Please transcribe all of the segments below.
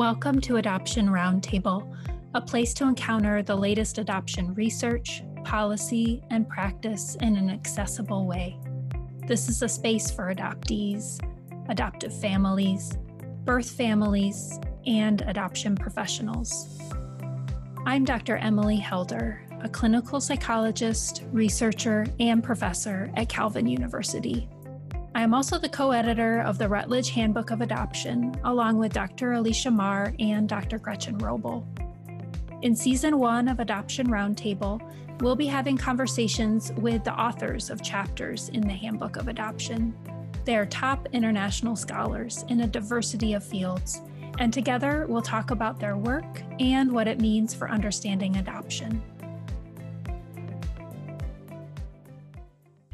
Welcome to Adoption Roundtable, a place to encounter the latest adoption research, policy, and practice in an accessible way. This is a space for adoptees, adoptive families, birth families, and adoption professionals. I'm Dr. Emily Helder, a clinical psychologist, researcher, and professor at Calvin University. I am also the co editor of the Routledge Handbook of Adoption, along with Dr. Elisha Marr and Dr. Gretchen Wrobel. In season one of Adoption Roundtable, we'll be having conversations with the authors of chapters in the Handbook of Adoption. They are top international scholars in a diversity of fields, and together we'll talk about their work and what it means for understanding adoption.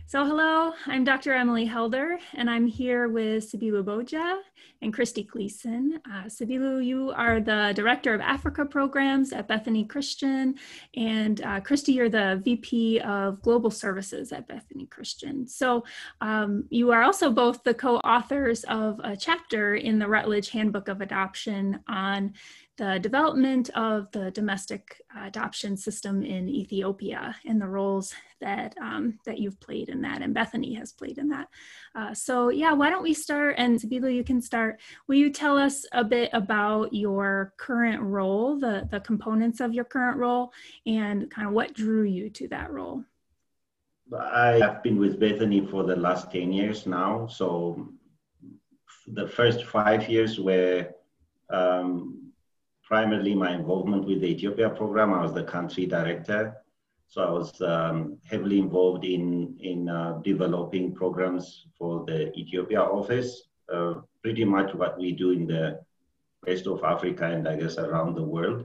So, hello, I'm Dr. Emily Helder, and I'm here with Sibilu Boja and Kristi Gleason. Uh, Sibilu, you are the Director of Africa Programs at Bethany Christian, and uh, Kristi, you're the VP of Global Services at Bethany Christian. So, um, you are also both the co authors of a chapter in the Routledge Handbook of Adoption on the development of the domestic adoption system in Ethiopia and the roles that um, that you've played in that and Bethany has played in that. Uh, so yeah, why don't we start? And Sabila, you can start. Will you tell us a bit about your current role, the the components of your current role, and kind of what drew you to that role? I have been with Bethany for the last ten years now. So the first five years were um, primarily my involvement with the Ethiopia program. I was the country director. So I was um, heavily involved in, in uh, developing programs for the Ethiopia office, uh, pretty much what we do in the rest of Africa and I guess around the world.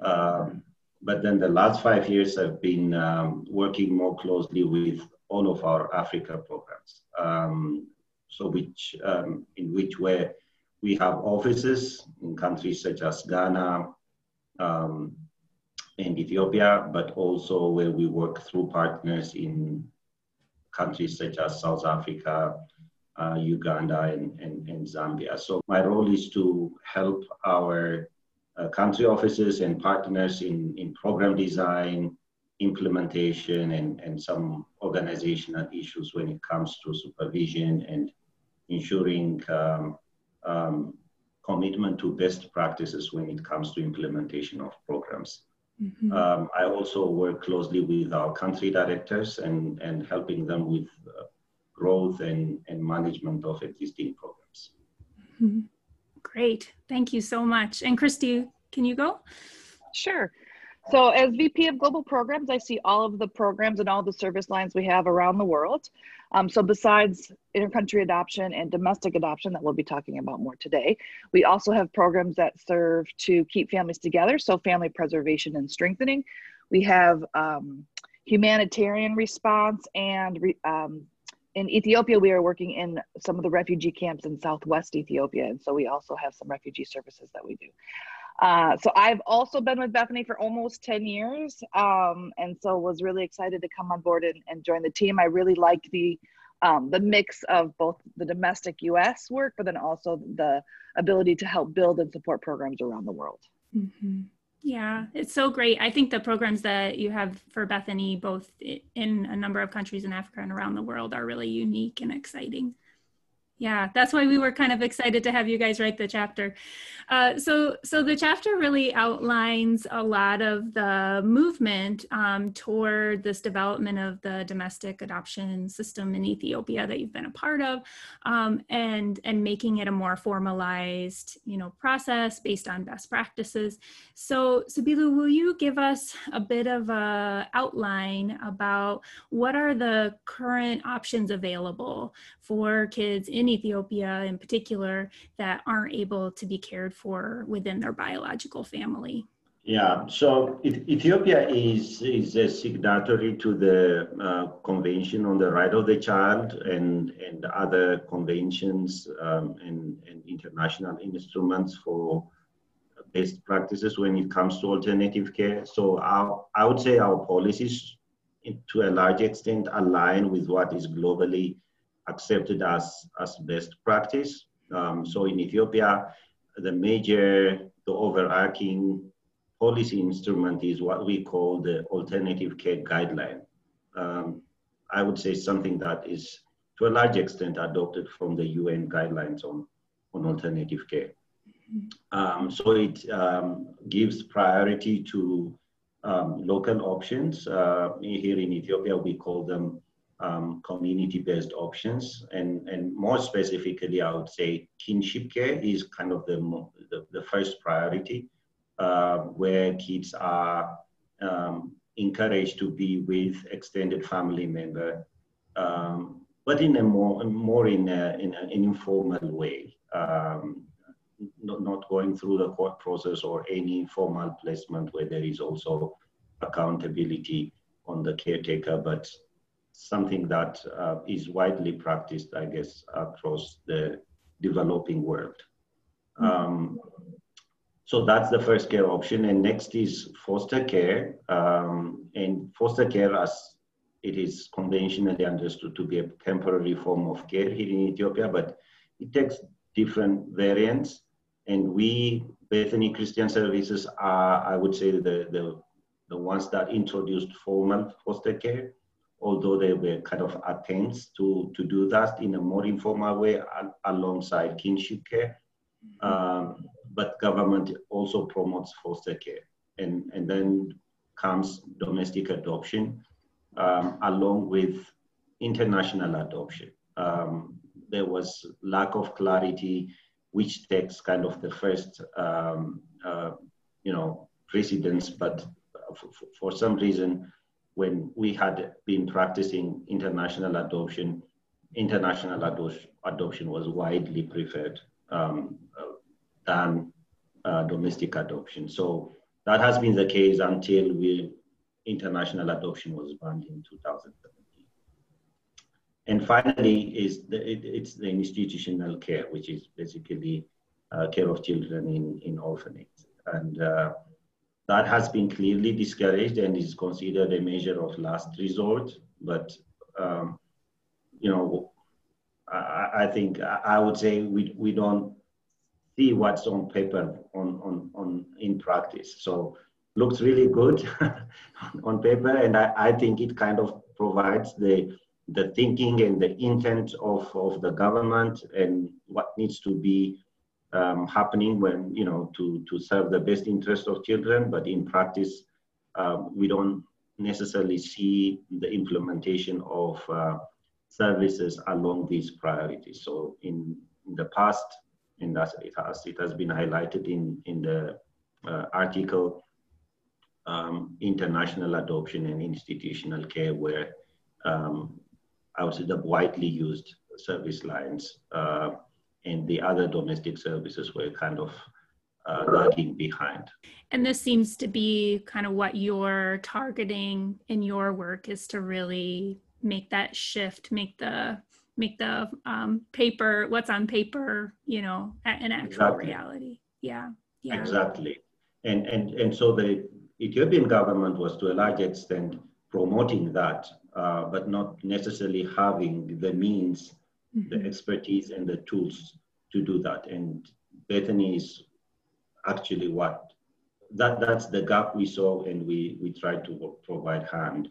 Um, but then the last five years I've been um, working more closely with all of our Africa programs. Um, so which, um, in which way we have offices in countries such as Ghana and Ethiopia, but also where we work through partners in countries such as South Africa, uh, Uganda, and, and, and, Zambia. So my role is to help our uh, country offices and partners in, in program design, implementation, and, and some organizational issues when it comes to supervision and ensuring um, um, commitment to best practices when it comes to implementation of programs. Mm-hmm. Um, I also work closely with our country directors and, and helping them with uh, growth and, and management of existing programs. Mm-hmm. Great. Thank you so much. And Kristi, can you go? Sure. So as VP of Global Programs, I see all of the programs and all the service lines we have around the world. Um, so besides intercountry adoption and domestic adoption that we'll be talking about more today, we also have programs that serve to keep families together. So family preservation and strengthening. We have um, humanitarian response and re, um, in Ethiopia, we are working in some of the refugee camps in Southwest Ethiopia. And so we also have some refugee services that we do. Uh, so I've also been with Bethany for almost 10 years. Um, and so was really excited to come on board and, and join the team. I really like the, um, the mix of both the domestic US work, but then also the ability to help build and support programs around the world. Mm-hmm. Yeah, it's so great. I think the programs that you have for Bethany, both in a number of countries in Africa and around the world, are really unique and exciting. Yeah, that's why we were kind of excited to have you guys write the chapter. Uh, so, so the chapter really outlines a lot of the movement um, toward this development of the domestic adoption system in Ethiopia that you've been a part of, um, and and making it a more formalized, you know, process based on best practices. So, Sibilu, will you give us a bit of a outline about what are the current options available for kids in Ethiopia in particular that aren't able to be cared for within their biological family. Yeah, so Ethiopia is, is a signatory to the uh, Convention on the Right of the Child and, and other conventions um, and, and international instruments for best practices when it comes to alternative care. So our, I would say our policies to a large extent align with what is globally accepted as, as best practice. Um, so in Ethiopia, the major, the overarching policy instrument is what we call the alternative care guideline. Um, I would say something that is to a large extent adopted from the UN guidelines on, on alternative care. Um, so it um, gives priority to um, local options. Uh, here in Ethiopia, we call them um, community-based options, and and more specifically, I would say kinship care is kind of the the, the first priority, uh, where kids are um, encouraged to be with extended family member, um, but in a more more in, a, in an informal way. Um, not, not going through the court process or any formal placement where there is also accountability on the caretaker, but something that uh, is widely practiced, I guess, across the developing world. Um, so that's the first care option. And next is foster care. Um, and foster care, as it is conventionally understood to be a temporary form of care here in Ethiopia, but it takes different variants. And we, Bethany Christian Services, are, I would say, the, the, the ones that introduced formal foster care, although there were kind of attempts to, to do that in a more informal way alongside kinship care. Um, but government also promotes foster care. And, and then comes domestic adoption um, along with international adoption. Um, there was lack of clarity which takes kind of the first, um, uh, you know, precedence. But for, for some reason, when we had been practicing international adoption, international adoption was widely preferred um, than uh, domestic adoption. So that has been the case until we international adoption was banned in 2017. And finally, is the, it, it's the institutional care, which is basically uh, care of children in, in orphanages. And uh, that has been clearly discouraged and is considered a measure of last resort. But, um, you know, I, I, think I would say we, we don't see what's on paper on, on, on in practice. So looks really good on paper. And I, I think it kind of provides the the thinking and the intent of, of the government and what needs to be um, happening when you know to to serve the best interest of children but in practice um, we don't necessarily see the implementation of uh, services along these priorities. So in, in the past and as it has it has been highlighted in in the uh, article um, international adoption and institutional care where um, I would say the widely used service lines uh, and the other domestic services were kind of uh, lagging behind. And this seems to be kind of what you're targeting in your work is to really make that shift, make the make the um, paper what's on paper, you know, an actual exactly. reality. Yeah, yeah. Exactly. And and and so the Ethiopian government was to a large extent promoting that uh, but not necessarily having the means, mm-hmm. the expertise, and the tools to do that. And Bethany is actually what that that's the gap we saw, and we we tried to provide hand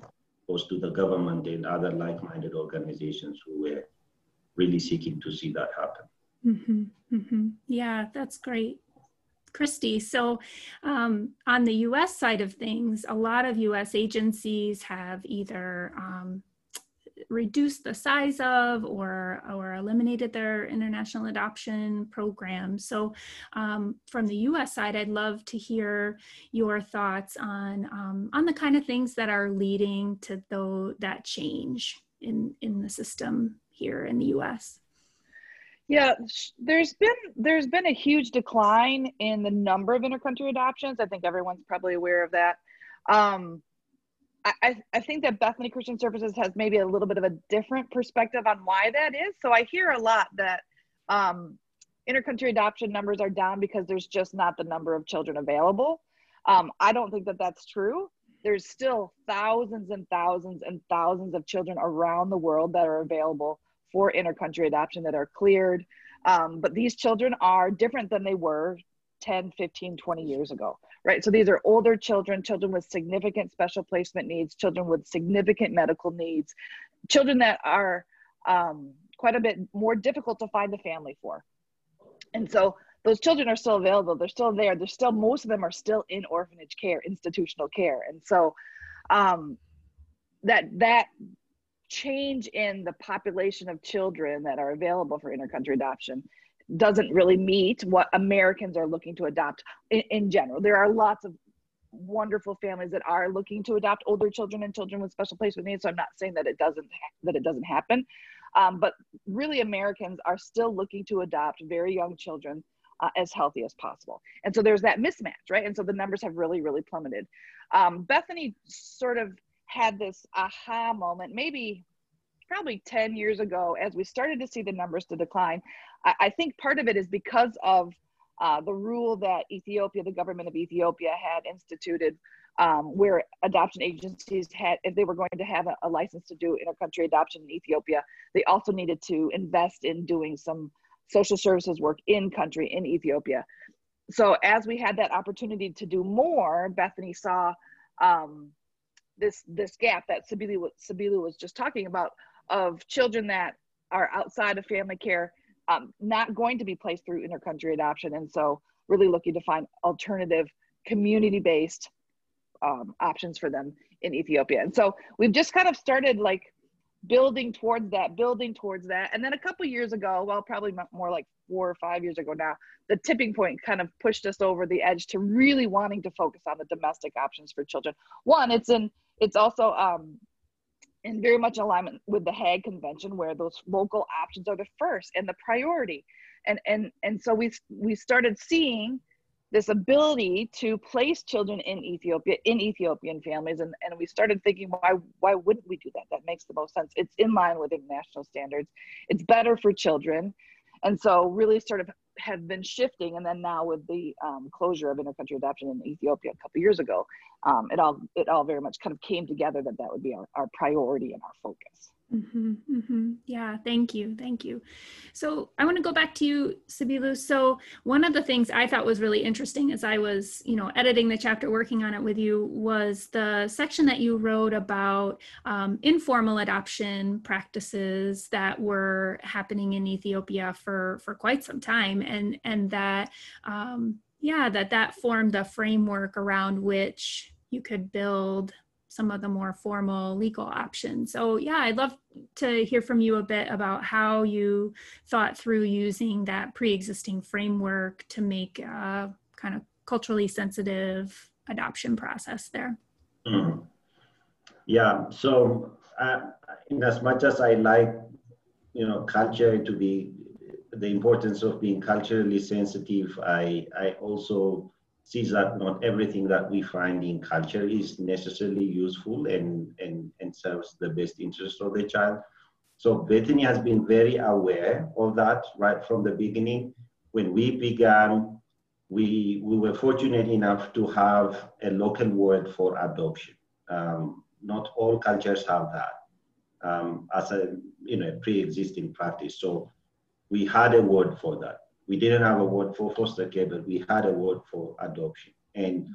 both to the government and other like-minded organizations who were really seeking to see that happen. Mm-hmm. Mm-hmm. Yeah, that's great. Kristi. So, um, on the US side of things, a lot of US agencies have either um, reduced the size of or, or eliminated their international adoption programs. So, um, from the US side, I'd love to hear your thoughts on, um, on the kind of things that are leading to though, that change in, in the system here in the US. Yeah, there's been there's been a huge decline in the number of intercountry adoptions. I think everyone's probably aware of that. Um, I, I think that Bethany Christian Services has maybe a little bit of a different perspective on why that is. So I hear a lot that um, intercountry adoption numbers are down because there's just not the number of children available. Um, I don't think that that's true. There's still thousands and thousands and thousands of children around the world that are available for intercountry adoption that are cleared. Um, but these children are different than they were 10, 15, 20 years ago, right? So these are older children, children with significant special placement needs, children with significant medical needs, children that are um, quite a bit more difficult to find a family for. And so those children are still available. They're still there. They're still, most of them are still in orphanage care, institutional care. And so um, that, that change in the population of children that are available for intercountry adoption doesn't really meet what Americans are looking to adopt in, in, general. There are lots of wonderful families that are looking to adopt older children and children with special placement needs. So I'm not saying that it doesn't that it doesn't happen, um, but really Americans are still looking to adopt very young children uh, as healthy as possible. And so there's that mismatch, right? And so the numbers have really really plummeted. Um, Bethany sort of had this aha moment, maybe probably 10 years ago, as we started to see the numbers to decline. I, I think part of it is because of uh, the rule that Ethiopia, the government of Ethiopia, had instituted, um, where adoption agencies had, if they were going to have a, a license to do intercountry adoption in Ethiopia, they also needed to invest in doing some social services work in country in Ethiopia. So as we had that opportunity to do more, Bethany saw um, this this gap that Sabili, Sabili was just talking about of children that are outside of family care um, not going to be placed through intercountry adoption. And so really looking to find alternative community-based um, options for them in ethiopia. And so we've just kind of started like building towards that building towards that. And then a couple years ago well probably more like four or five years ago now the tipping point kind of pushed us over the edge to really wanting to focus on the domestic options for children. One it's in it's also um, in very much alignment with the Hague Convention, where those local options are the first and the priority. And and and so we we started seeing this ability to place children in Ethiopia in Ethiopian families, and, and we started thinking, why why wouldn't we do that? That makes the most sense. It's in line with international standards. It's better for children, and so really sort of have been shifting and then now with the um, closure of intercountry adoption in ethiopia a couple years ago um, it all it all very much kind of came together that that would be our, our priority and our focus Mm-hmm, mm-hmm. Yeah, thank you. Thank you. So I want to go back to you, Sabilu. So one of the things I thought was really interesting as I was, you know, editing the chapter, working on it with you, was the section that you wrote about um, informal adoption practices that were happening in Ethiopia for for quite some time, and and that, um, yeah, that that formed the framework around which you could build some of the more formal legal options. So, yeah, I'd love to hear from you a bit about how you thought through using that pre existing framework to make a kind of culturally sensitive adoption process there. Mm. Yeah, so uh, in as much as I like, you know, culture to be the importance of being culturally sensitive, I, I also sees that not everything that we find in culture is necessarily useful and, and, and serves the best interest of the child. So Bethany has been very aware of that right from the beginning. When we began, we, we were fortunate enough to have a local word for adoption. Um, not all cultures have that um, as a you know pre-existing practice. So we had a word for that we didn't have a word for foster care, but we had a word for adoption. And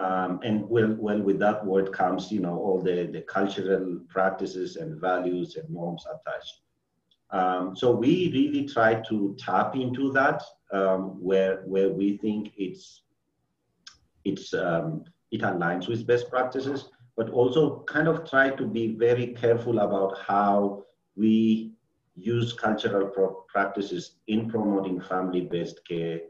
um, and well, well, with that word comes, you know, all the, the cultural practices and values and norms attached. Um, so we really try to tap into that um, where where we think it's it's um, it aligns with best practices, but also kind of try to be very careful about how we use cultural practices in promoting family-based care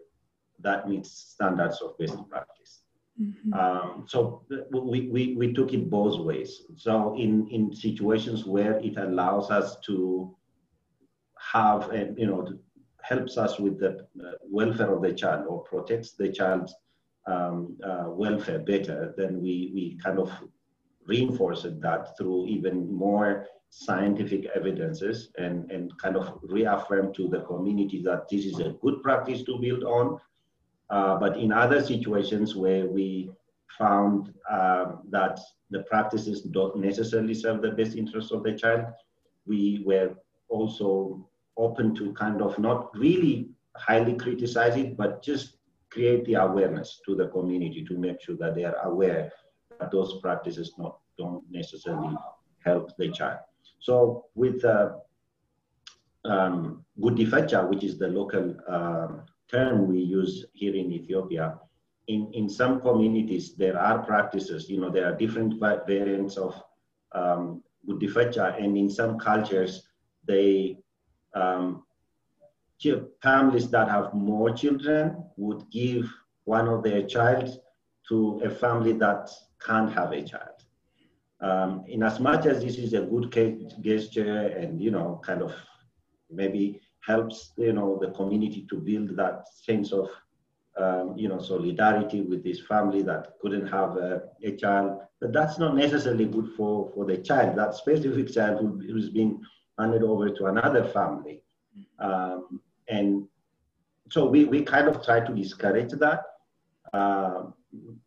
that meets standards of best practice. Mm-hmm. Um, so we, we, we took it both ways. So in, in situations where it allows us to have, and you know, helps us with the uh, welfare of the child or protects the child's um, uh, welfare better, then we, we kind of reinforce that through even more scientific evidences and, and kind of reaffirm to the community that this is a good practice to build on. Uh, but in other situations where we found uh, that the practices don't necessarily serve the best interests of the child, we were also open to kind of not really highly criticize it, but just create the awareness to the community to make sure that they are aware that those practices not, don't necessarily help the child. So with uh, um, Guddifecha, which is the local uh, term we use here in Ethiopia, in, in some communities there are practices, you know, there are different variants of um, Guddifecha, and in some cultures they um, families that have more children would give one of their child to a family that can't have a child. Um, in as much as this is a good gesture and you know kind of maybe helps you know the community to build that sense of um, you know solidarity with this family that couldn't have a, a, child but that's not necessarily good for for the child that specific child who, who's been handed over to another family um, and so we, we kind of try to discourage that. Uh,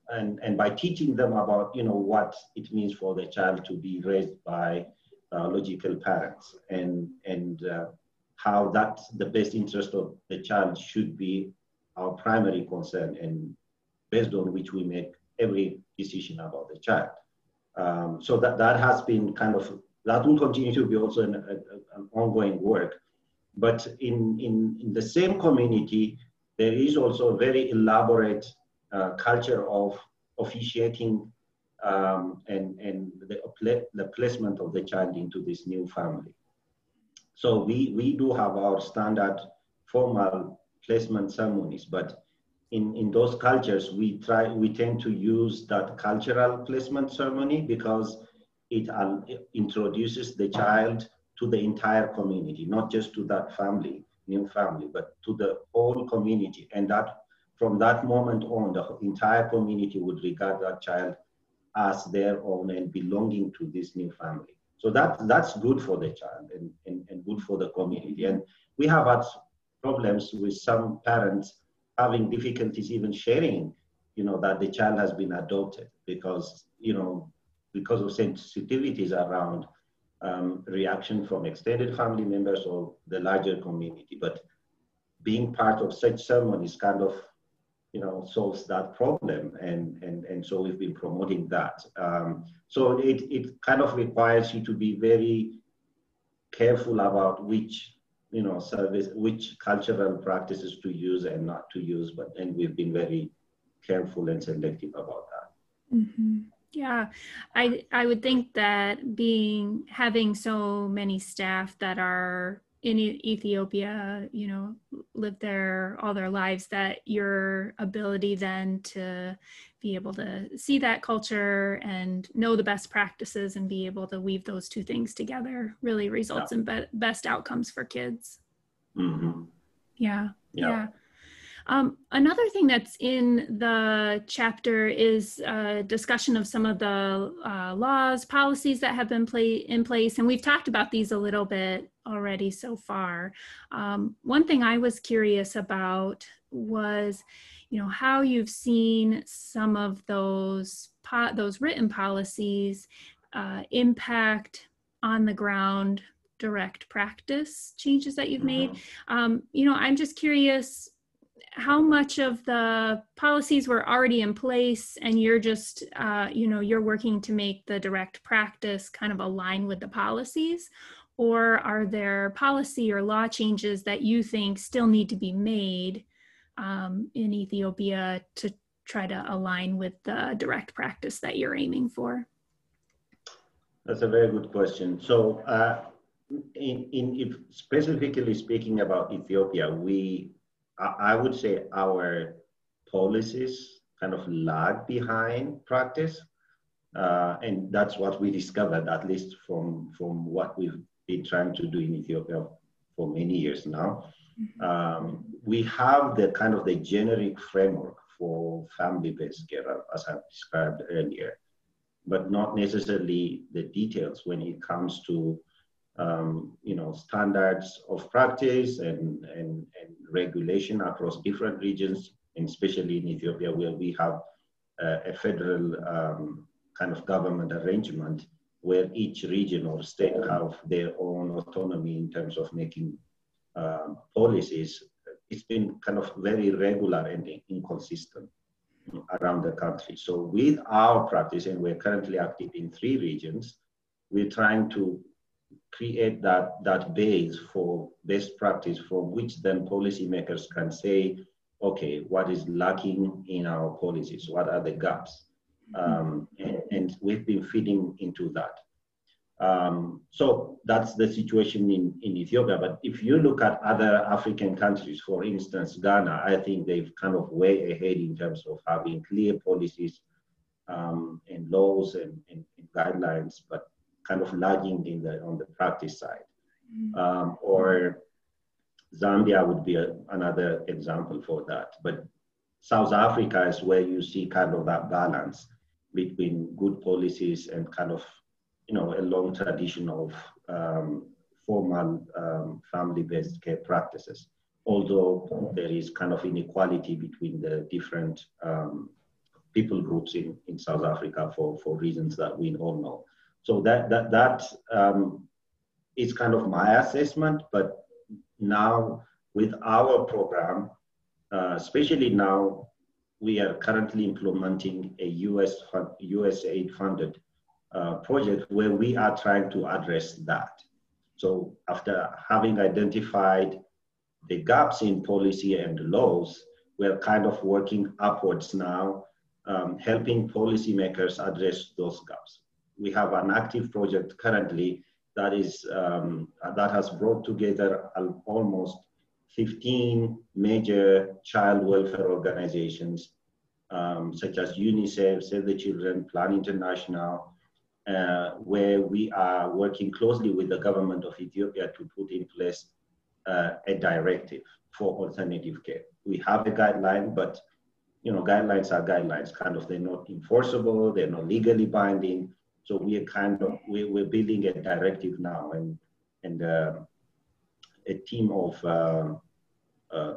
and, and by teaching them about, you know, what it means for the child to be raised by biological parents and, and uh, how that the best interest of the child should be our primary concern and based on which we make every decision about the child. Um, so that, that has been kind of, that will continue to be also an, a, an ongoing work but in, in, in the same community, there is also a very elaborate uh, culture of officiating um, and, and the, the placement of the child into this new family. So we, we do have our standard formal placement ceremonies, but in, in those cultures, we try, we tend to use that cultural placement ceremony because it, uh, introduces the child to the entire community, not just to that family, new family, but to the whole community. And that from that moment on, the entire community would regard that child as their own and belonging to this new family. So that that's good for the child and, and, and good for the community. And we have had problems with some parents having difficulties even sharing, you know, that the child has been adopted because, you know, because of sensitivities around um, reaction from extended family members or the larger community. But being part of such ceremonies kind of, you know, solves that problem. And, and, and so we've been promoting that. Um, so it, it kind of requires you to be very careful about which, you know, service, which cultural practices to use and not to use. But, and we've been very careful and selective about that. Mm-hmm. Yeah, I I would think that being having so many staff that are in Ethiopia, you know, live there all their lives, that your ability then to be able to see that culture and know the best practices and be able to weave those two things together really results yeah. in be- best outcomes for kids. Mm-hmm. Yeah, yeah. yeah. Um, another thing that's in the chapter is a discussion of some of the uh, laws, policies that have been play- in place, and we've talked about these a little bit already so far. Um, one thing I was curious about was, you know, how you've seen some of those those written policies uh, impact on the ground direct practice changes that you've made. Mm-hmm. Um, you know, I'm just curious how much of the policies were already in place and you're just uh, you know you're working to make the direct practice kind of align with the policies? Or are there policy or law changes that you think still need to be made um, in ethiopia to try to align with the direct practice that you're aiming for? That's a very good question. So uh, in, in if specifically speaking about ethiopia we I would say our policies kind of lag behind practice. Uh, and that's what we discovered, at least from, from what we've been trying to do in Ethiopia for many years now. Mm-hmm. Um, we have the kind of the generic framework for family-based care, as I've described earlier, but not necessarily the details when it comes to um, you know, standards of practice and, and, and regulation across different regions, and especially in Ethiopia, where we have uh, a federal um, kind of government arrangement where each region or state have their own autonomy in terms of making um, policies, it's been kind of very irregular and inconsistent around the country. So with our practice, and we're currently active in three regions, we're trying to create that, that base for best practice from which then policymakers can say, okay, what is lacking in our policies? What are the gaps? Um, and, and, we've been feeding into that. Um, so that's the situation in, in Ethiopia. But if you look at other African countries, for instance, Ghana, I think they've kind of way ahead in terms of having clear policies um, and laws and, and, and, guidelines, but kind of lagging in the on the practice side. Mm. Um, or Zambia would be a, another example for that. But South Africa is where you see kind of that balance between good policies and kind of, you know, a long tradition of um, formal um, family-based care practices. Although there is kind of inequality between the different um, people groups in, in South Africa for, for reasons that we all know. So that that that um, is kind of my assessment. But now with our program, uh, especially now we are currently implementing a US USAID funded uh, project where we are trying to address that. So after having identified the gaps in policy and laws, we're kind of working upwards now, um, helping policymakers address those gaps. We have an active project currently that is um, that has brought together almost 15 major child welfare organizations, um, such as UNICEF, Save the Children, Plan International, uh, where we are working closely with the government of Ethiopia to put in place uh, a directive for alternative care. We have a guideline, but you know, guidelines are guidelines. Kind of, they're not enforceable. They're not legally binding. So we are kind of we, we're building a directive now, and and uh, a team of uh, uh,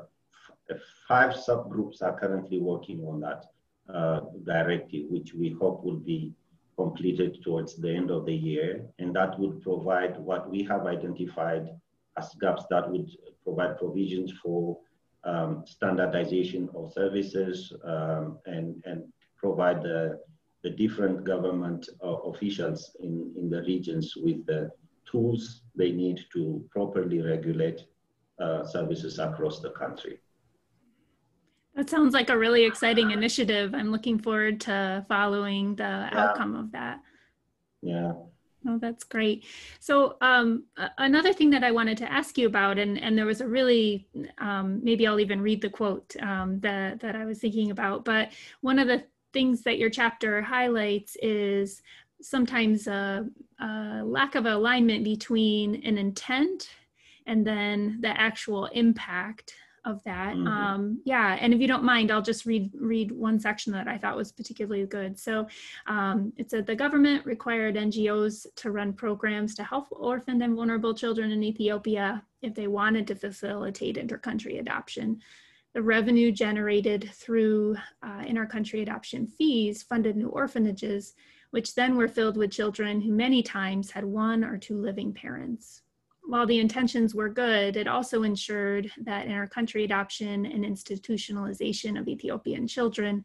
five subgroups are currently working on that uh, directive, which we hope will be completed towards the end of the year. And that would provide what we have identified as gaps that would provide provisions for um, standardization of services um, and, and provide the, the different government uh, officials in, in the regions with the tools they need to properly regulate uh, services across the country. That sounds like a really exciting initiative. I'm looking forward to following the yeah. outcome of that. Yeah. Oh, that's great. So um, another thing that I wanted to ask you about, and, and there was a really, um, maybe I'll even read the quote um, that, that I was thinking about, but one of the things that your chapter highlights is sometimes a, a lack of alignment between an intent and then the actual impact of that. Mm-hmm. Um, yeah, and if you don't mind, I'll just read read one section that I thought was particularly good. So um, it said the government required NGOs to run programs to help orphaned and vulnerable children in Ethiopia if they wanted to facilitate intercountry adoption. The revenue generated through uh, intercountry adoption fees funded new orphanages, which then were filled with children who many times had one or two living parents. While the intentions were good, it also ensured that inter-country adoption and institutionalization of Ethiopian children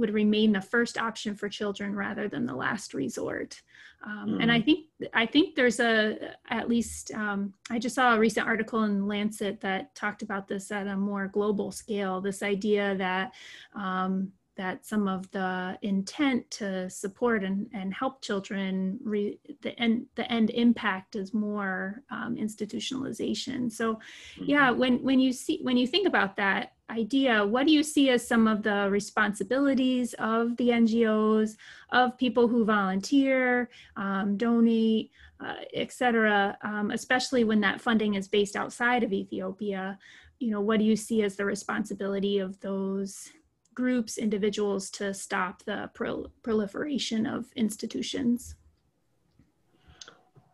would remain the first option for children rather than the last resort. Um, mm. And I mm. think I think there's a at least um, I just saw a recent article in Lancet that talked about this at a more global scale. This idea that um, that some of the intent to support and, and help children re, the end the end impact is more um, institutionalization so yeah mm-hmm. when when you see when you think about that idea what do you see as some of the responsibilities of the ngos of people who volunteer um, donate uh, etc um, especially when that funding is based outside of ethiopia you know what do you see as the responsibility of those groups, individuals to stop the prol- proliferation of institutions?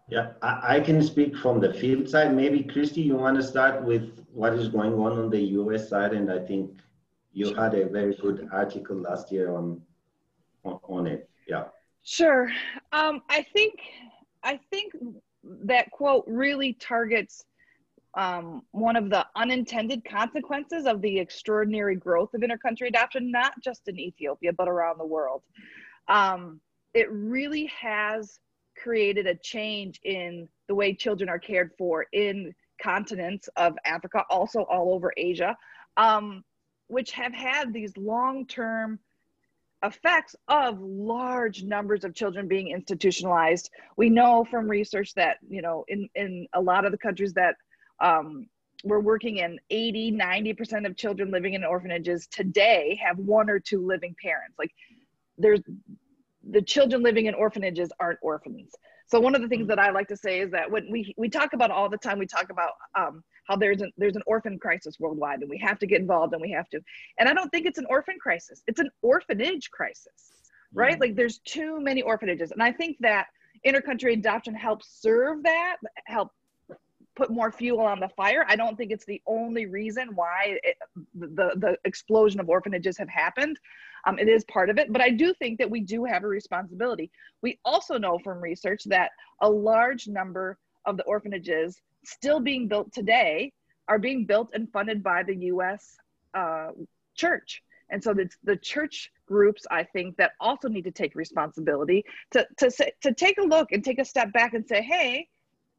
Yeah, I, I, can speak from the field side. Maybe, Kristi, you want to start with what is going on on the US side? And I think you had a very good article last year on, on, on it. Yeah. Sure. Um, I think I think that quote really targets um, one of the unintended consequences of the extraordinary growth of intercountry adoption, not just in Ethiopia, but around the world. Um, it really has created a change in the way children are cared for in continents of Africa, also all over Asia, um, which have had these long term effects of large numbers of children being institutionalized. We know from research that, you know, in, in a lot of the countries that um, we're working in 80, 90% of children living in orphanages today have one or two living parents. Like there's the children living in orphanages aren't orphans. So one of the things that I like to say is that when we, we talk about all the time, we talk about um, how there's an, there's an orphan crisis worldwide and we have to get involved and we have to. And I don't think it's an orphan crisis. It's an orphanage crisis, right? Mm-hmm. Like there's too many orphanages. And I think that intercountry adoption helps serve that, help put more fuel on the fire. I don't think it's the only reason why it, the, the explosion of orphanages have happened. Um, it is part of it, but I do think that we do have a responsibility. We also know from research that a large number of the orphanages still being built today are being built and funded by the US uh, church. And so it's the church groups, I think, that also need to take responsibility to, to, say, to take a look and take a step back and say, hey,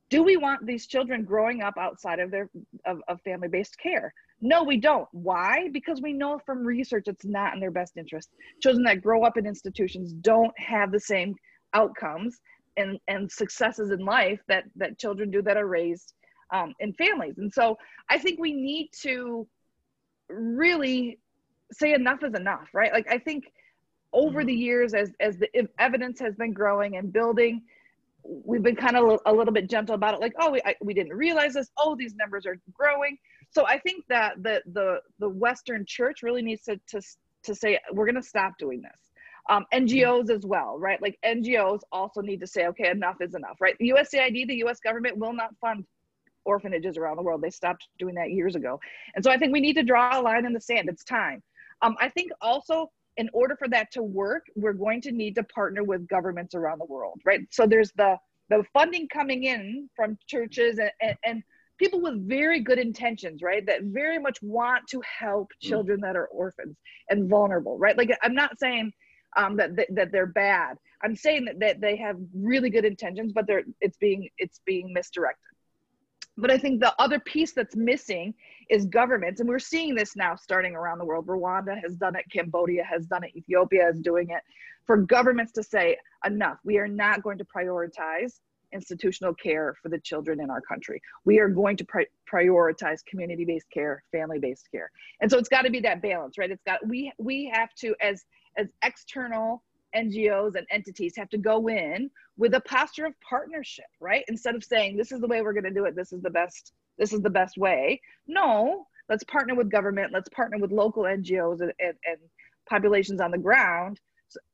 do we want these children growing up outside of their of, of family-based care? No we don't. Why? Because we know from research it's not in their best interest. Children that grow up in institutions don't have the same outcomes and and successes in life that that children do that are raised um, in families. And so i think we need to really say enough is enough right? Like i think over the mm-hmm. years as as the evidence has been growing and building we've been kind of a little bit gentle about it like oh we, I, we didn't realize this. Oh these numbers are growing. So i think that the the the western church really needs to to, to say we're going to stop doing this. Um, ngos as well right? Like ngos also need to say okay enough is enough right? The usaid the us government will not fund orphanages around the world. They stopped doing that years ago. And so i think we need to draw a line in the sand. It's time. Um, i think also in order for that to work, we're going to need to partner with governments around the world, right? So there's the the funding coming in from churches and, and, and people with very good intentions, right? That very much want to help mm. children that are orphans and vulnerable, right? Like I'm not saying um, that, that that they're bad. I'm saying that, that they have really good intentions, but they're it's being it's being misdirected. But I think the other piece that's missing is governments. And we're seeing this now starting around the world. Rwanda has done it, Cambodia has done it, Ethiopia is doing it. For governments to say, enough, we are not going to prioritize institutional care for the children in our country. We are going to pri- prioritize community-based care, family-based care. And so it's got to be that balance, right? It's got we we have to as as external NGOs and entities have to go in with a posture of partnership, right? Instead of saying, this is the way we're going to do it, this is the best, this is the best way. No, let's partner with government, let's partner with local NGOs and, and, and populations on the ground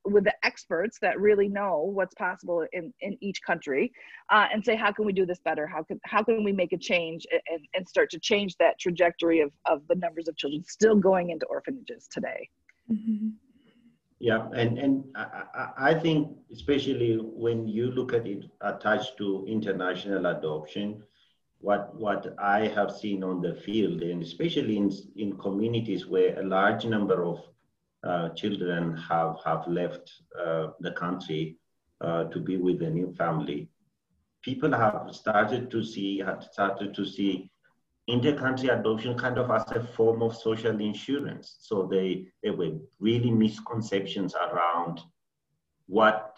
with the experts that really know what's possible in, in each country uh, and say how can we do this better how can how can we make a change and, and start to change that trajectory of, of the numbers of children still going into orphanages today mm-hmm. Yeah, and, and I, I think especially when you look at it attached to international adoption, what what I have seen on the field, and especially in, in communities where a large number of uh, children have, have left uh, the country uh, to be with a new family, people have started to see, have started to see intercountry adoption kind of as a form of social insurance. So they, there were really misconceptions around what,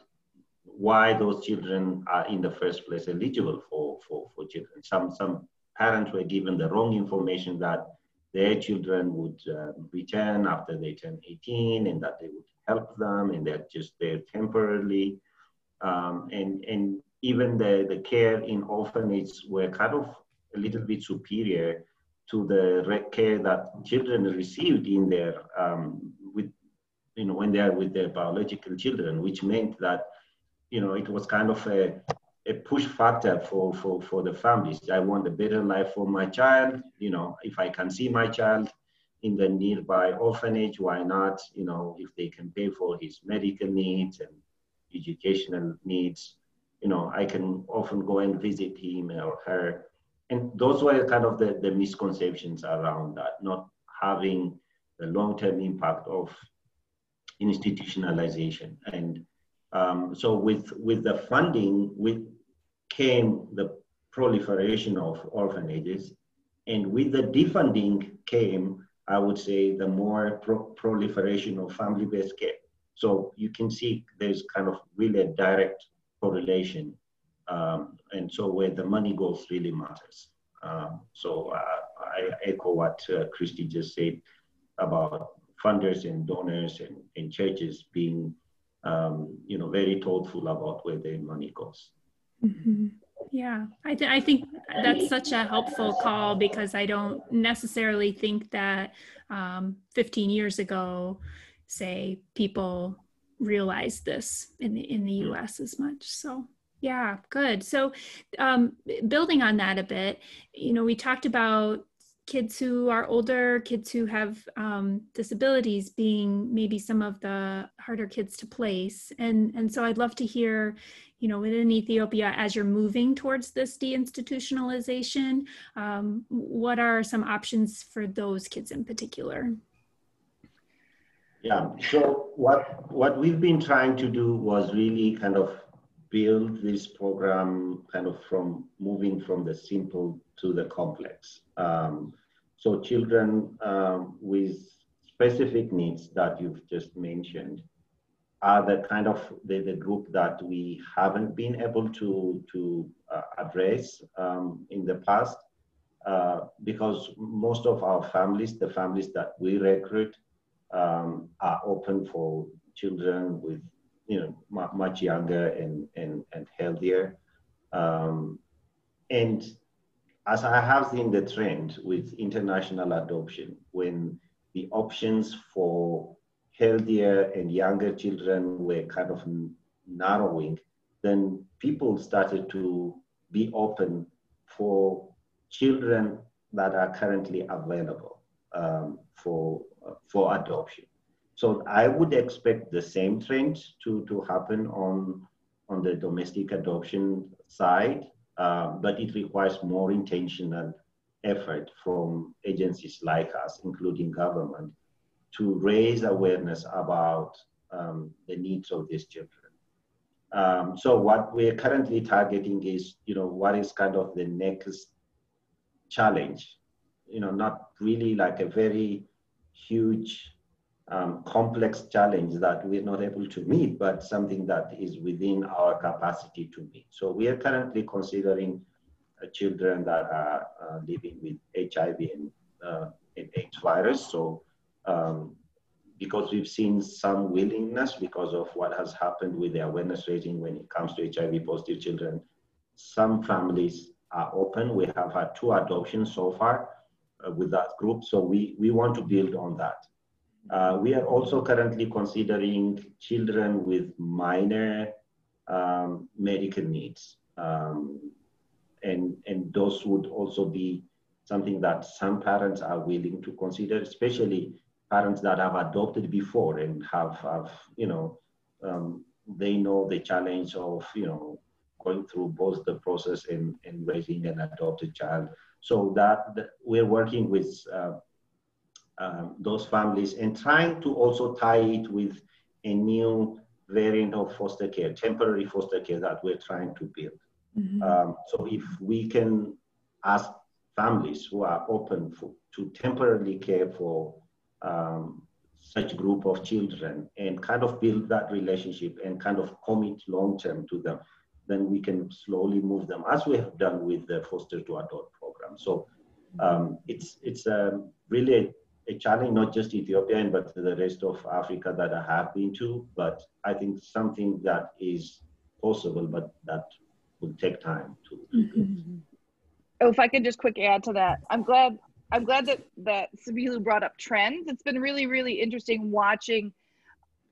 why those children are in the first place eligible for, for, for children. Some, some parents were given the wrong information that their children would uh, return after they turn 18 and that they would help them and they're just there temporarily. Um, and, and even the, the care in orphanages were kind of a little bit superior to the care that children received in their um, with you know when they are with their biological children, which meant that you know it was kind of a a push factor for, for, for the families. I want a better life for my child. You know, if I can see my child in the nearby orphanage, why not? You know, if they can pay for his medical needs and educational needs, you know, I can often go and visit him or her and those were kind of the, the misconceptions around that, not having the long-term impact of institutionalization. And um, so with, with the funding with, came the proliferation of orphanages. And with the defunding came, I would say, the more pro- proliferation of family-based care. So you can see there's kind of really a direct correlation. Um, and so where the money goes really matters. Um, so uh, I echo what uh, Kristi just said about funders and donors and, and churches being, um, you know, very thoughtful about where their money goes. Mm-hmm. Yeah, I, th- I think that's such a helpful call because I don't necessarily think that um, 15 years ago, say, people realized this in the in the U.S. as much. So yeah, good. So um, building on that a bit, you know, we talked about kids who are older, kids who have um, disabilities being maybe some of the harder kids to place. And, and so I'd love to hear, you know, within Ethiopia, as you're moving towards this deinstitutionalization, um, what are some options for those kids in particular? Yeah, so what, what we've been trying to do was really kind of build this program kind of from moving from the simple to the complex. Um, so children um, with specific needs that you've just mentioned are the kind of the, the group that we haven't been able to, to uh, address um, in the past uh, because most of our families, the families that we recruit, um, are open for children with you know much younger and and, and healthier um, and as I have seen the trend with international adoption, when the options for healthier and younger children were kind of narrowing, then people started to be open for children that are currently available um, for, uh, for adoption. So I would expect the same trend to, to happen on, on the domestic adoption side. Um, but it requires more intentional effort from agencies like us, including government, to raise awareness about um, the needs of these children. Um, so what we're currently targeting is, you know, what is kind of the next challenge, you know, not really like a very huge um, complex challenge that we're not able to meet, but something that is within our capacity to meet. So we are currently considering uh, children that are uh, living with HIV and, uh, and AIDS virus. So um, because we've seen some willingness because of what has happened with the awareness raising when it comes to HIV positive children, some families are open. We have had two adoptions so far uh, with that group. So we, we want to build on that. Uh, we are also currently considering children with minor um, medical needs. Um, and, and those would also be something that some parents are willing to consider, especially parents that have adopted before and have, have you know, um, they know the challenge of, you know, going through both the process and, and raising an adopted child. So that, that we're working with uh, um, those families and trying to also tie it with a new variant of foster care, temporary foster care that we're trying to build. Mm-hmm. Um, so if we can ask families who are open for, to temporarily care for um, such group of children and kind of build that relationship and kind of commit long term to them, then we can slowly move them as we have done with the foster to adult program. So um, it's it's um, really a challenge, not just Ethiopia, but the rest of Africa that I have been to. But I think something that is possible, but that will take time to. Mm-hmm. Oh, if I could just quick add to that, I'm glad. I'm glad that that Sabilu brought up trends. It's been really, really interesting watching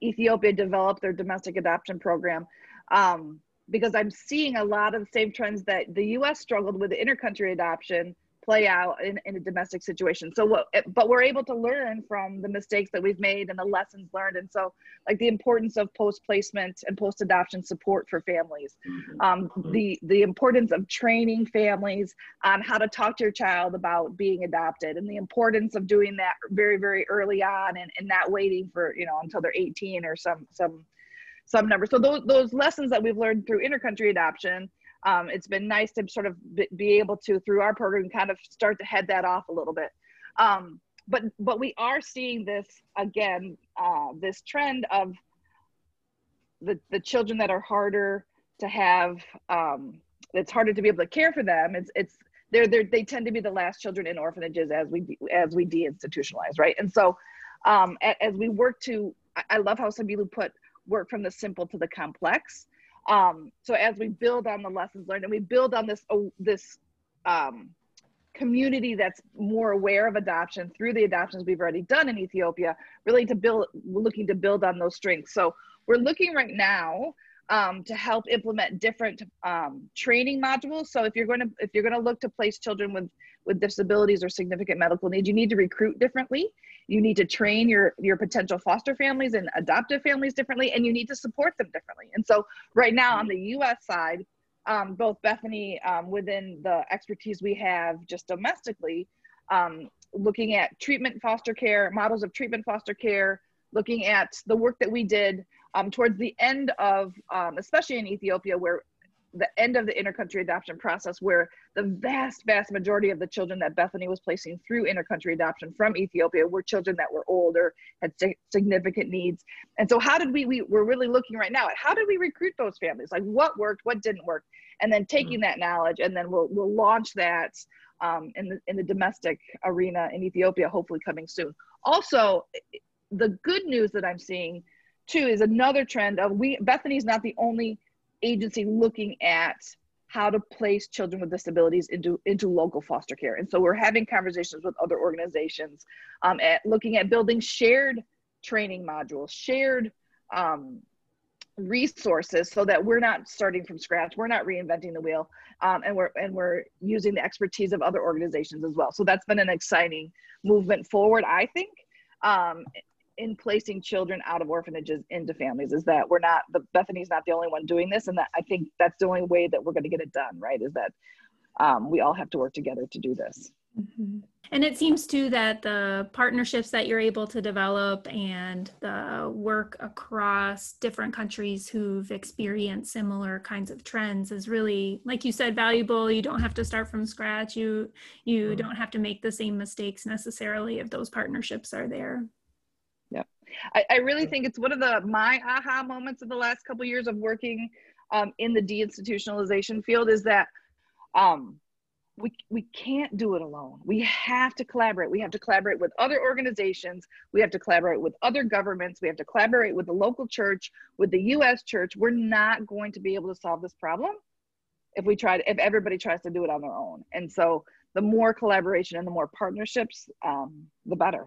Ethiopia develop their domestic adoption program. Um, because I'm seeing a lot of the same trends that the US struggled with intercountry adoption play out in, in a domestic situation. So what, but we're able to learn from the mistakes that we've made and the lessons learned. And so like the importance of post-placement and post-adoption support for families, mm-hmm. um, the, the importance of training families on how to talk to your child about being adopted and the importance of doing that very, very early on and, and not waiting for, you know, until they're 18 or some, some, some number. So those, those lessons that we've learned through intercountry adoption um, it's been nice to sort of be able to through our program kind of start to head that off a little bit. Um, but but we are seeing this again uh, this trend of the the children that are harder to have um, it's harder to be able to care for them. It's it's they're, they're they tend to be the last children in orphanages as we as we deinstitutionalize right? And so um, as we work to i love how Sambilu put work from the simple to the complex um, so as we build on the lessons learned and we build on this oh, this um, community that's more aware of adoption through the adoptions we've already done in Ethiopia, really to build, looking to build on those strengths. So we're looking right now um, to help implement different um, training modules. So if you're going to if you're going to look to place children with with disabilities or significant medical needs, you need to recruit differently. You need to train your your potential foster families and adoptive families differently, and you need to support them differently. And so right now on the U.S. side, um, both Bethany um, within the expertise we have just domestically, um, looking at treatment foster care models of treatment foster care, looking at the work that we did um, towards the end of, um, especially in Ethiopia, where the end of the intercountry adoption process, where the vast, vast majority of the children that Bethany was placing through intercountry adoption from Ethiopia were children that were older, had significant needs. And so, how did we, we, we're really looking right now at how did we recruit those families? Like, what worked, what didn't work? And then taking mm-hmm. that knowledge, and then we'll, we'll launch that um, in, the, in the domestic arena in Ethiopia, hopefully coming soon. Also, the good news that I'm seeing too is another trend of we Bethany's not the only agency looking at how to place children with disabilities into into local foster care. And so we're having conversations with other organizations um, at looking at building shared training modules shared um, resources so that we're not starting from scratch we're not reinventing the wheel um, and we're and we're using the expertise of other organizations as well. So that's been an exciting movement forward i think. Um, in placing children out of orphanages into families is that we're not the bethany's not the only one doing this and that i think that's the only way that we're going to get it done right is that um, we all have to work together to do this mm-hmm. and it seems too that the partnerships that you're able to develop and the work across different countries who've experienced similar kinds of trends is really like you said valuable you don't have to start from scratch you you mm-hmm. don't have to make the same mistakes necessarily if those partnerships are there I, I really think it's one of the my aha moments of the last couple of years of working um, in the deinstitutionalization field is that um, we, we can't do it alone. We have to collaborate. We have to collaborate with other organizations. We have to collaborate with other governments. We have to collaborate with the local church, with the US church. We're not going to be able to solve this problem if we try to, if everybody tries to do it on their own. And so the more collaboration and the more partnerships, um, the better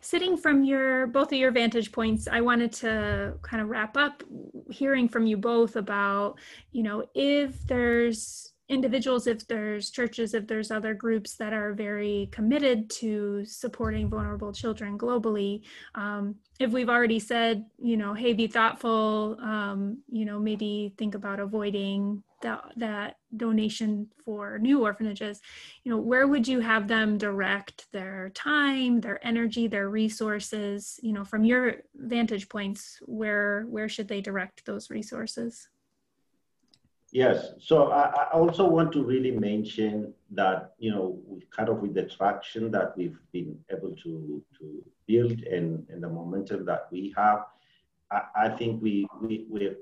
sitting from your both of your vantage points i wanted to kind of wrap up hearing from you both about you know if there's individuals if there's churches if there's other groups that are very committed to supporting vulnerable children globally um, if we've already said you know hey be thoughtful um, you know maybe think about avoiding that that donation for new orphanages you know where would you have them direct their time their energy their resources you know from your vantage points where where should they direct those resources? Yes. So i, I also want to really mention that you know kind of with the traction that we've been able to to build and, and the momentum that we have i, I think we, we we're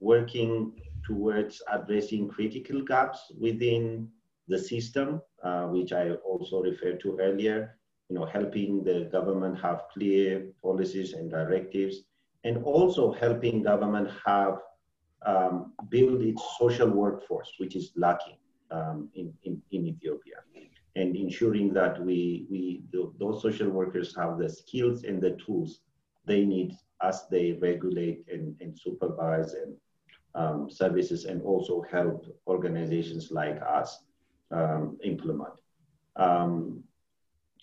working towards addressing critical gaps within the system, uh, which I also referred to earlier, you know, helping the government have clear policies and directives, and also helping government have um, build its social workforce, which is lacking um, in, in, in, Ethiopia, and ensuring that we, we those social workers have the skills and the tools they need as they regulate and, and supervise and um, services and also help organizations like us um, implement. Um,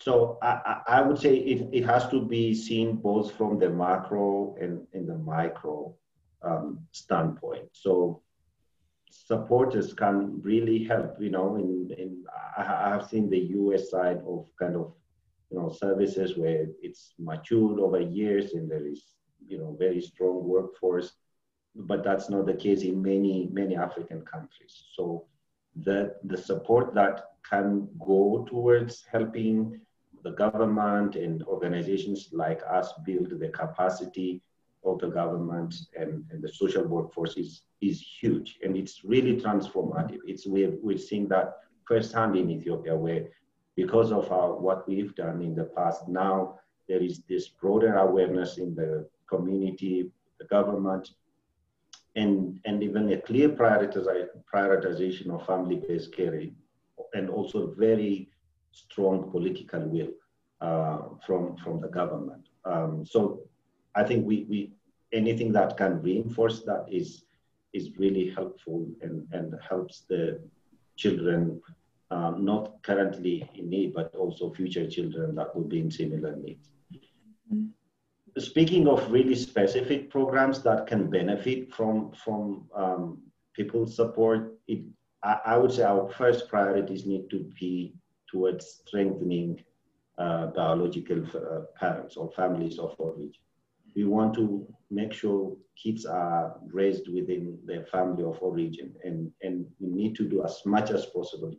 so I, I, would say it, it has to be seen both from the macro and, in the micro um, standpoint. So supporters can really help, you know, in, in I have seen the US side of kind of, you know, services where it's matured over years and there is, you know, very strong workforce, but that's not the case in many, many African countries. So the, the support that can go towards helping the government and organizations like us build the capacity of the government and, and the social workforce is, is huge and it's really transformative. It's we're, we're seeing that firsthand in Ethiopia where because of our, what we've done in the past, now there is this broader awareness in the community, the government, and, and even a clear prioritization of family-based care and also very strong political will uh, from, from the government. Um, so I think we, we anything that can reinforce that is is really helpful and, and helps the children um, not currently in need, but also future children that will be in similar needs. Mm-hmm. Speaking of really specific programs that can benefit from from um, people's support, it, I, I, would say our first priorities need to be towards strengthening uh, biological uh, parents or families of origin we want to make sure kids are raised within their family of origin and, and we need to do as much as possible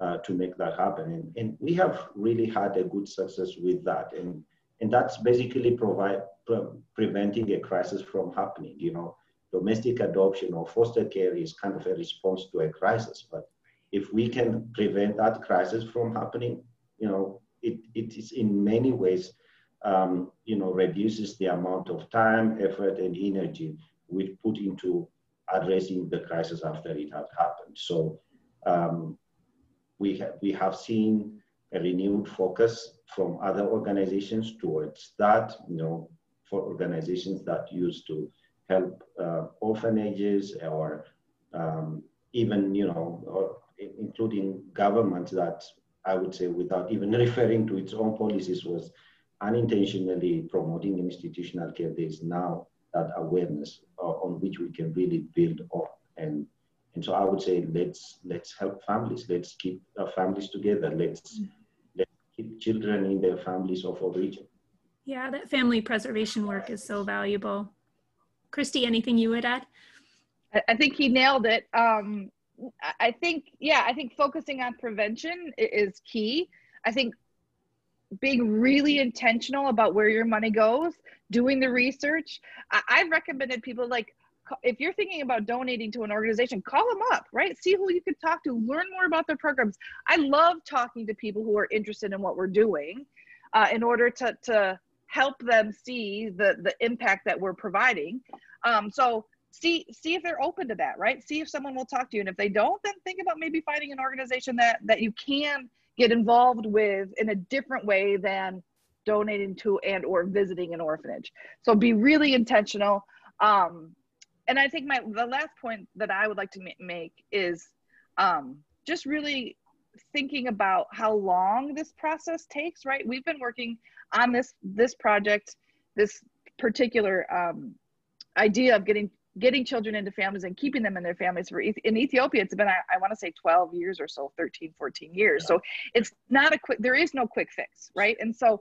uh, to make that happen. And, and we have really had a good success with that. And, and that's basically provide, pre- preventing a crisis from happening. You know, domestic adoption or foster care is kind of a response to a crisis. But if we can prevent that crisis from happening, you know, it, it is in many ways um, you know, reduces the amount of time, effort, and energy we put into addressing the crisis after it had happened. So um, we, ha- we have seen a renewed focus from other organizations towards that, you know, for organizations that used to help uh, orphanages or um, even, you know, including governments that I would say without even referring to its own policies was unintentionally promoting institutional care, there's now that awareness uh, on which we can really build on. And and so I would say let's let's help families. Let's keep our families together. Let's let's keep children in their families of origin. Yeah, that family preservation work is so valuable. Kristi, anything you would add? I think he nailed it. Um, I think, yeah, I think focusing on prevention is key. I think being really intentional about where your money goes, doing the research. I, I've recommended people like, if you're thinking about donating to an organization, call them up, right? See who you can talk to, learn more about their programs. I love talking to people who are interested in what we're doing uh, in order to, to help them see the, the impact that we're providing. Um, so see see if they're open to that, right? See if someone will talk to you. And if they don't, then think about maybe finding an organization that that you can get involved with in a different way than donating to and or visiting an orphanage so be really intentional um, and i think my the last point that i would like to make is um, just really thinking about how long this process takes right? We've been working on this this project this particular um, idea of getting getting children into families and keeping them in their families for in ethiopia it's been i, I want to say 12 years or so 13 14 years. Yeah. so it's not a quick there is no quick fix right? And so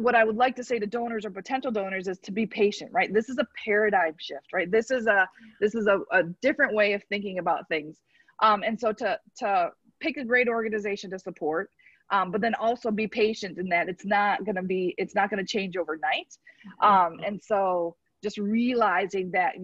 what i would like to say to donors or potential donors is to be patient right? This is a paradigm shift right? This is a this is a, a different way of thinking about things. Um, and so to to pick a great organization to support um, but then also be patient in that it's not going to be it's not going to change overnight. Um, and so just realizing that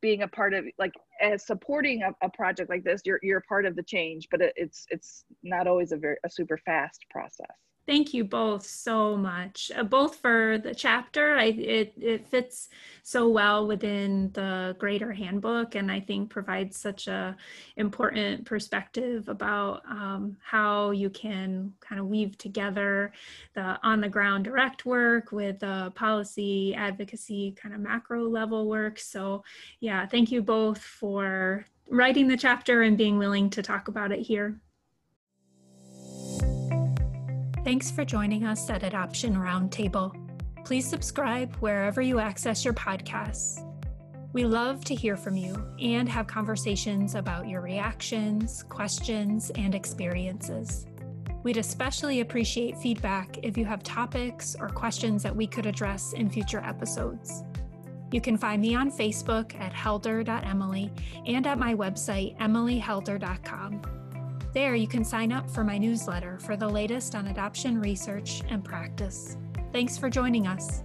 being a part of like as supporting a, a project like this you're you're a part of the change but it, it's it's not always a very a super fast process Thank you both so much, uh, both for the chapter. I, it, it fits so well within the greater handbook, and I think provides such a important perspective about um, how you can kind of weave together the on the ground direct work with the policy advocacy kind of macro level work. So, yeah, thank you both for writing the chapter and being willing to talk about it here. Thanks for joining us at Adoption Roundtable. Please subscribe wherever you access your podcasts. We love to hear from you and have conversations about your reactions, questions, and experiences. We'd especially appreciate feedback if you have topics or questions that we could address in future episodes. You can find me on Facebook at helder.emily and at my website, emilyhelder.com. There, you can sign up for my newsletter for the latest on adoption research and practice. Thanks for joining us.